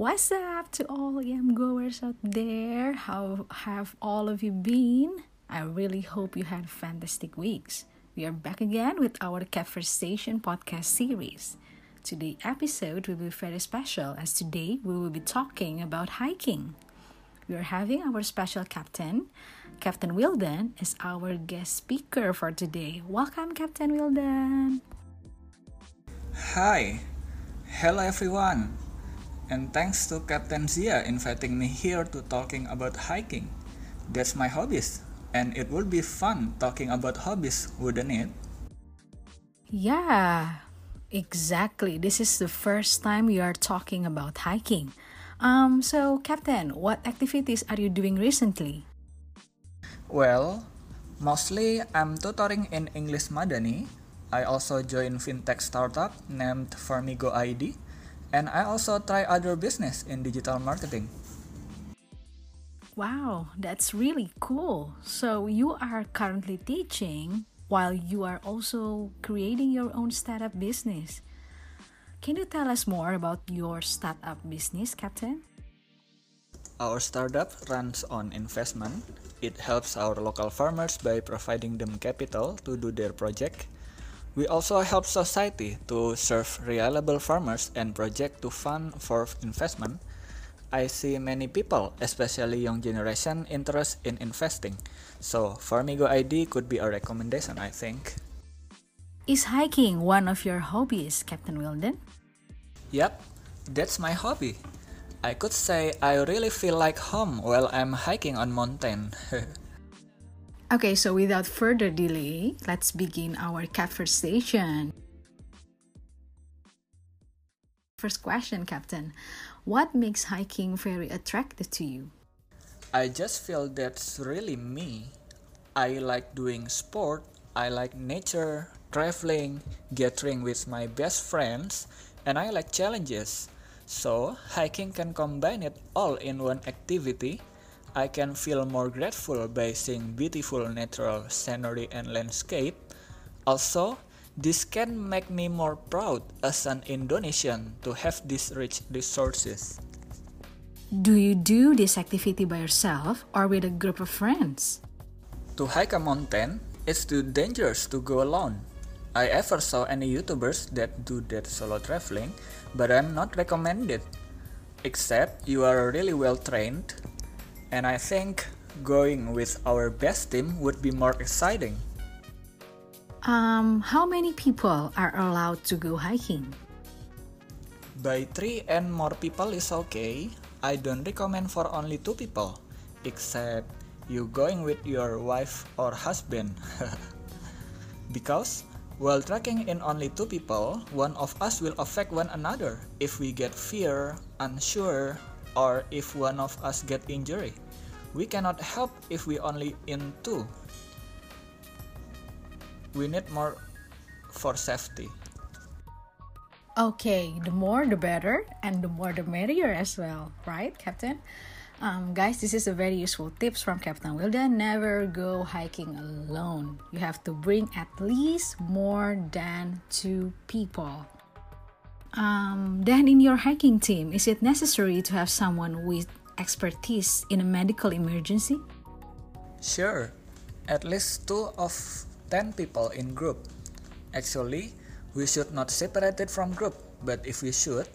What's up to all EM goers out there? How have all of you been? I really hope you had fantastic weeks. We are back again with our Conversation podcast series. Today's episode will be very special as today we will be talking about hiking. We are having our special captain, Captain Wilden, as our guest speaker for today. Welcome, Captain Wilden. Hi, hello everyone, and thanks to Captain Zia inviting me here to talking about hiking. That's my hobbies, and it will be fun talking about hobbies, wouldn't it? Yeah, exactly. This is the first time we are talking about hiking. Um, so, Captain, what activities are you doing recently? Well, mostly I'm tutoring in English Madani. I also join fintech startup named Farmigo ID, and I also try other business in digital marketing. Wow, that's really cool. So, you are currently teaching while you are also creating your own startup business. Can you tell us more about your startup business, Captain? Our startup runs on investment. It helps our local farmers by providing them capital to do their project. We also help society to serve reliable farmers and project to fund for investment. I see many people, especially young generation, interest in investing. So Farmigo ID could be a recommendation, I think. Is hiking one of your hobbies, Captain Wilden? Yep, that's my hobby. I could say I really feel like home while I'm hiking on mountain. Okay, so without further delay, let's begin our conversation. First question, Captain. What makes hiking very attractive to you? I just feel that's really me. I like doing sport, I like nature, traveling, gathering with my best friends, and I like challenges. So, hiking can combine it all in one activity. I can feel more grateful by seeing beautiful natural scenery and landscape. Also, this can make me more proud as an Indonesian to have these rich resources. Do you do this activity by yourself or with a group of friends? To hike a mountain, it's too dangerous to go alone. I ever saw any YouTubers that do that solo traveling, but I'm not recommended. Except you are really well trained, and I think going with our best team would be more exciting. Um, how many people are allowed to go hiking? By three and more people is okay. I don't recommend for only two people, except you going with your wife or husband. because while trekking in only two people, one of us will affect one another if we get fear, unsure, or if one of us get injury. We cannot help if we only in two. We need more for safety. Okay, the more the better, and the more the merrier as well, right, Captain? Um, guys, this is a very useful tips from Captain Wilden. Never go hiking alone. You have to bring at least more than two people. Um, then, in your hiking team, is it necessary to have someone with expertise in a medical emergency? Sure, at least two of 10 people in group. Actually, we should not separate it from group, but if we should,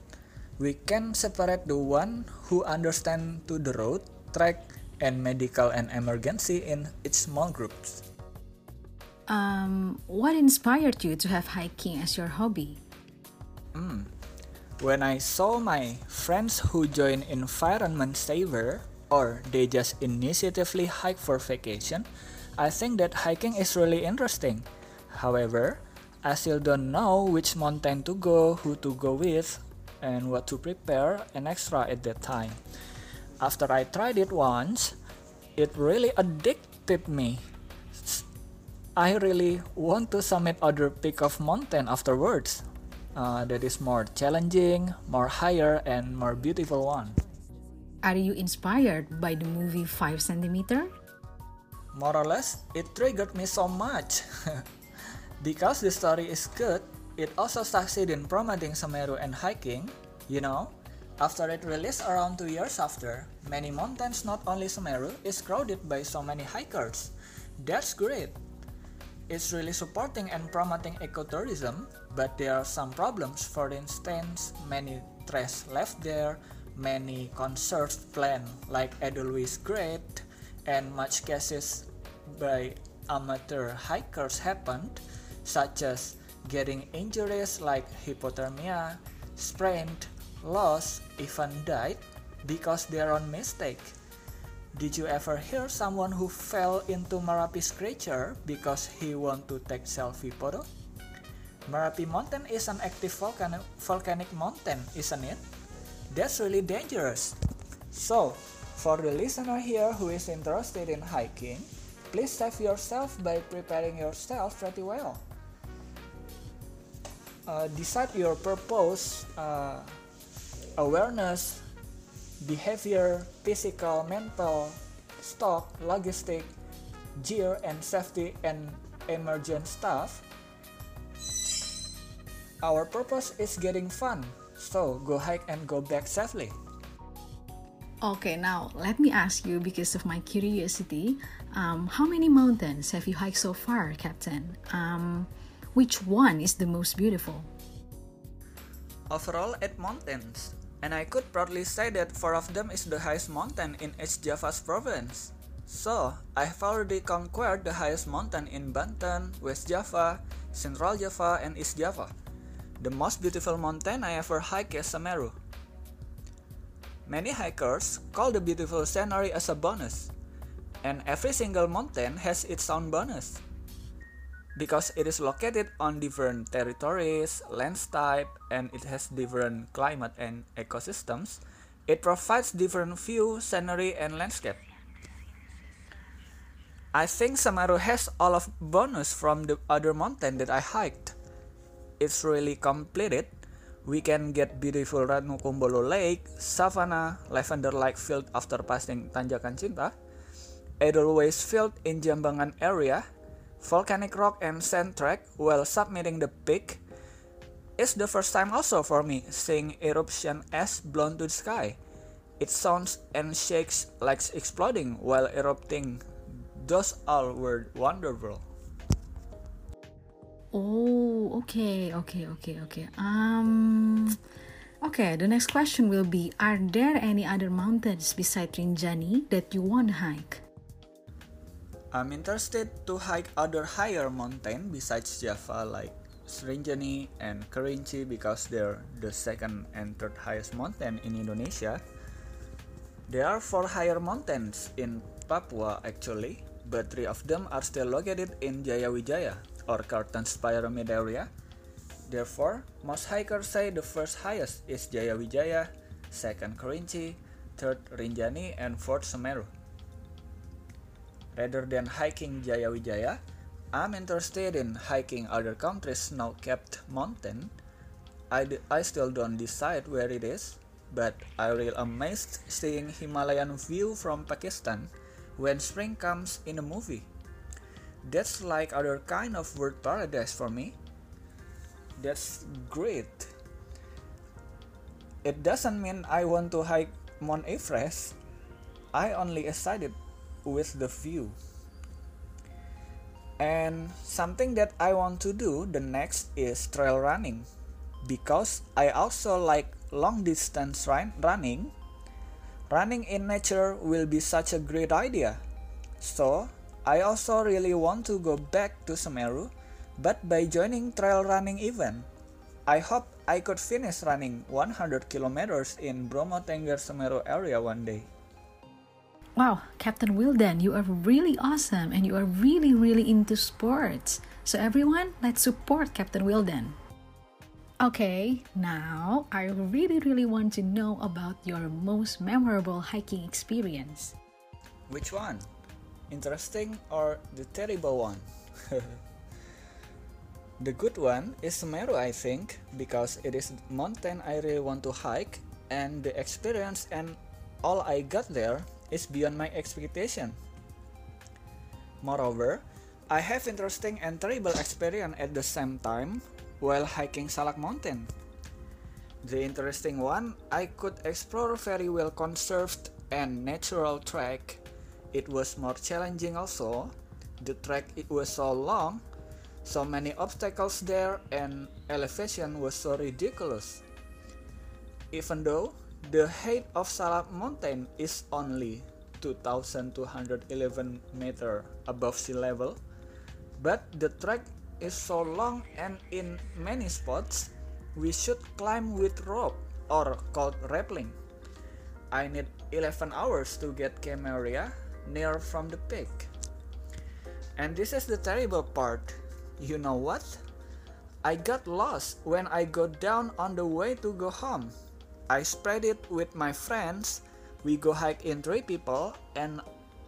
we can separate the one who understand to the road, track, and medical and emergency in its small groups. Um, what inspired you to have hiking as your hobby? Hmm. When I saw my friends who join Environment Saver or they just initiatively hike for vacation, I think that hiking is really interesting. However, I still don't know which mountain to go, who to go with, and what to prepare and extra at that time. After I tried it once, it really addicted me. I really want to summit other peak of mountain afterwards. Uh, that is more challenging, more higher, and more beautiful one. Are you inspired by the movie 5 centimeter? More or less, it triggered me so much. because the story is good, it also succeeded in promoting Semeru and hiking. You know, After it released around two years after, many mountains, not only Semeru, is crowded by so many hikers. That's great. It's really supporting and promoting ecotourism, but there are some problems. For instance, many trash left there, many conserved planned like Edelweiss Great, and much cases by amateur hikers happened, such as getting injuries like hypothermia, sprained, lost, even died because their own mistake. Did you ever hear someone who fell into Merapi's crater because he want to take selfie photo? Merapi Mountain is an active volcano volcanic mountain, isn't it? That's really dangerous. So, for the listener here who is interested in hiking, please save yourself by preparing yourself pretty well. Uh, decide your purpose, uh, awareness, behavior, physical, mental, stock, logistic, gear, and safety and emergent stuff. Our purpose is getting fun, so go hike and go back safely. Okay, now let me ask you because of my curiosity um, how many mountains have you hiked so far, Captain? Um, which one is the most beautiful? Overall, eight mountains, and I could proudly say that four of them is the highest mountain in East Java's province. So, I've already conquered the highest mountain in Banten, West Java, Central Java, and East Java. The most beautiful mountain I ever hiked is Semeru. Many hikers call the beautiful scenery as a bonus, and every single mountain has its own bonus. Because it is located on different territories, lands type, and it has different climate and ecosystems, it provides different view, scenery, and landscape. I think Semeru has all of bonus from the other mountain that I hiked. It's really completed. We can get beautiful Ranukumbolo Lake, Savannah, lavender-like field after passing Tanjakan Cinta, Edelweiss Field in Jambangan area, volcanic rock and sand track while submitting the peak. It's the first time also for me seeing eruption ash blown to the sky. It sounds and shakes like exploding while erupting. Those all were wonderful. Oh, okay, okay, okay, okay. Um, okay. The next question will be: Are there any other mountains besides Rinjani that you want to hike? I'm interested to hike other higher mountain besides Java like Rinjani and Kerinci because they're the second and third highest mountain in Indonesia. There are four higher mountains in Papua actually, but three of them are still located in Jayawijaya or Carstensz pyramid area. Therefore, most hikers say the first highest is Jayawijaya, second Kerinci, third Rinjani, and fourth Semeru. Rather than hiking Jayawijaya, I'm interested in hiking other countries' snow-capped mountain. I, d- I still don't decide where it is, but I real amazed seeing Himalayan view from Pakistan when spring comes in a movie. That's like other kind of world paradise for me. That's great. It doesn't mean I want to hike Mount Everest. I only excited with the view. And something that I want to do the next is trail running because I also like long distance run- running. Running in nature will be such a great idea. So, I also really want to go back to Semeru but by joining trail running event. I hope I could finish running 100 kilometers in Bromo Tengger Semeru area one day. Wow, Captain Wilden, you are really awesome and you are really, really into sports. So, everyone, let's support Captain Wilden. Okay, now I really, really want to know about your most memorable hiking experience. Which one? Interesting or the terrible one? the good one is Semeru, I think, because it is mountain I really want to hike, and the experience and all I got there is beyond my expectation. Moreover, I have interesting and terrible experience at the same time while hiking Salak Mountain. The interesting one, I could explore very well conserved and natural track. It was more challenging also. The track it was so long, so many obstacles there and elevation was so ridiculous. Even though the height of Salak mountain is only 2211 meter above sea level, but the track is so long and in many spots we should climb with rope or called rappelling. I need 11 hours to get Camp Area near from the peak. And this is the terrible part. You know what? I got lost when I got down on the way to go home. I spread it with my friends. We go hike in three people and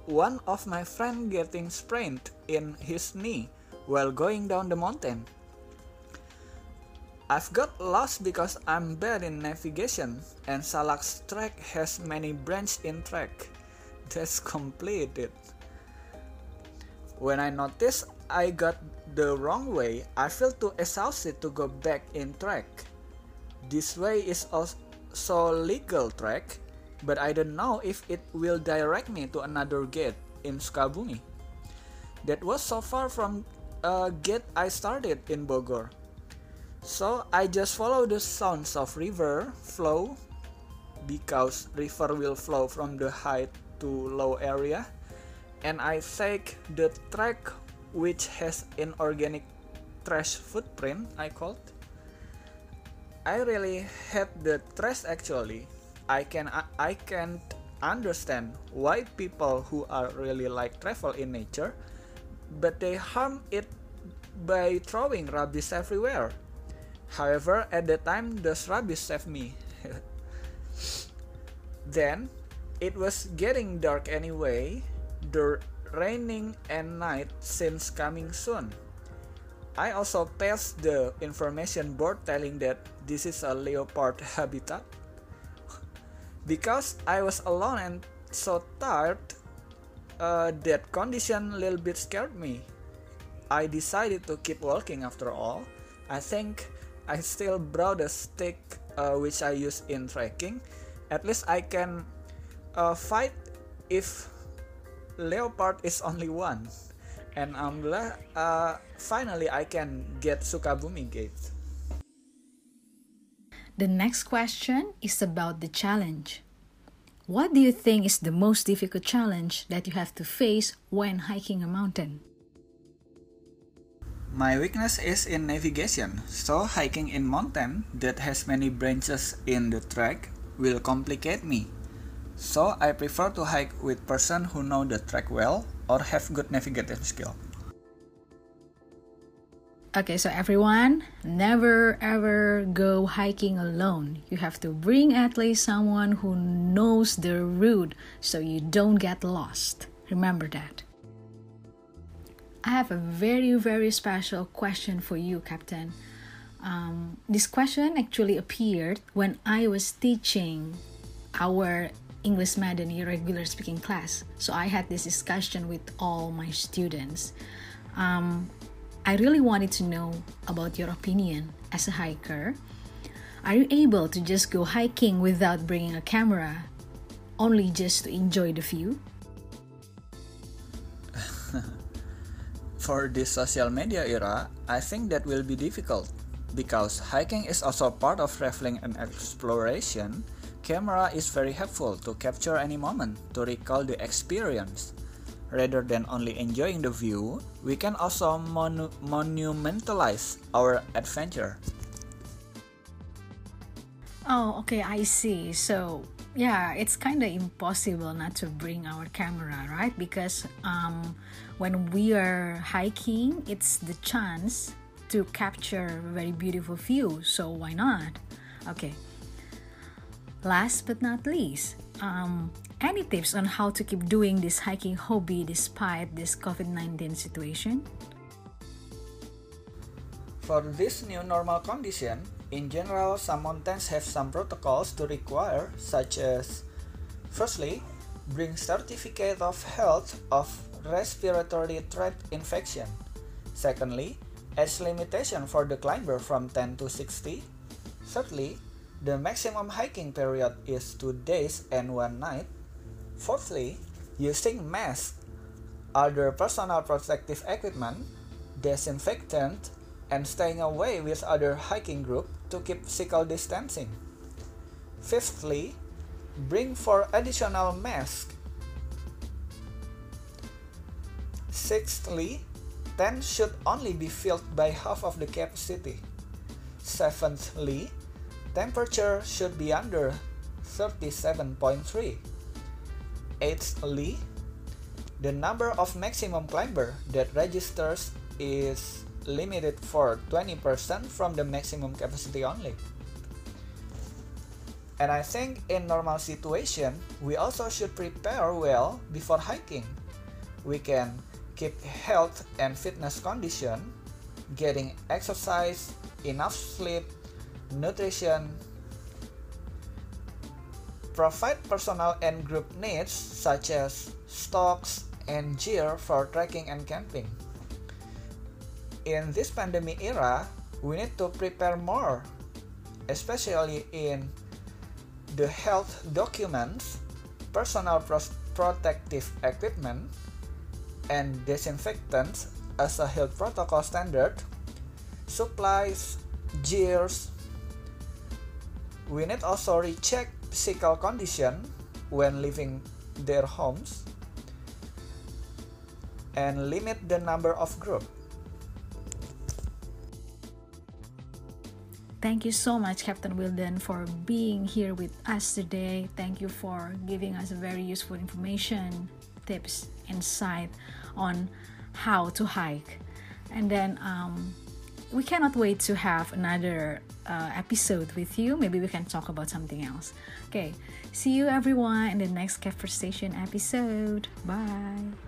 one of my friend getting sprained in his knee while going down the mountain. I've got lost because I'm bad in navigation and Salak's track has many branches in track. That's completed. When I noticed I got the wrong way, I feel too exhausted to go back in track. This way is also legal track, but I don't know if it will direct me to another gate in Sukabumi. That was so far from a gate I started in Bogor. So I just follow the sounds of river flow because river will flow from the high to low area and I take the track which has inorganic trash footprint I called. I really hate the trash actually. I can uh, I can't understand why people who are really like travel in nature but they harm it by throwing rubbish everywhere. However, at the time, the rubbish saved me. then, it was getting dark anyway, the raining and night since coming soon. I also passed the information board telling that this is a leopard habitat. because I was alone and so tired, uh, that condition a little bit scared me. I decided to keep walking after all. I think I still brought a stick uh, which I use in trekking. At least I can uh, fight if leopard is only one. And alhamdulillah, uh, finally I can get Sukabumi Gate. The next question is about the challenge. What do you think is the most difficult challenge that you have to face when hiking a mountain? My weakness is in navigation, so hiking in mountain that has many branches in the track will complicate me. So I prefer to hike with person who know the track well or have good navigation skill. Okay, so everyone, never ever go hiking alone. You have to bring at least someone who knows the route so you don't get lost. Remember that. I have a very, very special question for you, Captain. Um, this question actually appeared when I was teaching our English Madani regular speaking class. So I had this discussion with all my students. Um, I really wanted to know about your opinion as a hiker. Are you able to just go hiking without bringing a camera, only just to enjoy the view? For this social media era, I think that will be difficult because hiking is also part of traveling and exploration. Camera is very helpful to capture any moment to recall the experience. Rather than only enjoying the view, we can also monu monumentalize our adventure. Oh, okay, I see. So, yeah, it's kind of impossible not to bring our camera, right? Because um, when we are hiking, it's the chance to capture very beautiful view. So why not? Okay. Last but not least, um, any tips on how to keep doing this hiking hobby despite this COVID 19 situation? For this new normal condition, in general, some mountains have some protocols to require, such as firstly, bring certificate of health of respiratory tract infection. Secondly, age limitation for the climber from 10 to 60. Thirdly, the maximum hiking period is 2 days and 1 night. Fourthly, using masks, other personal protective equipment, disinfectant, and staying away with other hiking group to keep physical distancing. Fifthly, bring four additional masks. Sixthly, tent should only be filled by half of the capacity. Seventhly, temperature should be under 37.3. Eighthly, the number of maximum climber that registers is limited for 20% from the maximum capacity only. And I think in normal situation, we also should prepare well before hiking. We can keep health and fitness condition, getting exercise, enough sleep, nutrition, provide personal and group needs such as stocks and gear for trekking and camping. In this pandemic era, we need to prepare more, especially in the health documents, personal protective equipment, and disinfectants as a health protocol standard, supplies, gears. We need also recheck physical condition when leaving their homes and limit the number of group. Thank you so much, Captain Wilden, for being here with us today. Thank you for giving us very useful information, tips, insight on how to hike. And then um, we cannot wait to have another uh, episode with you. Maybe we can talk about something else. Okay, see you everyone in the next Conversation episode. Bye.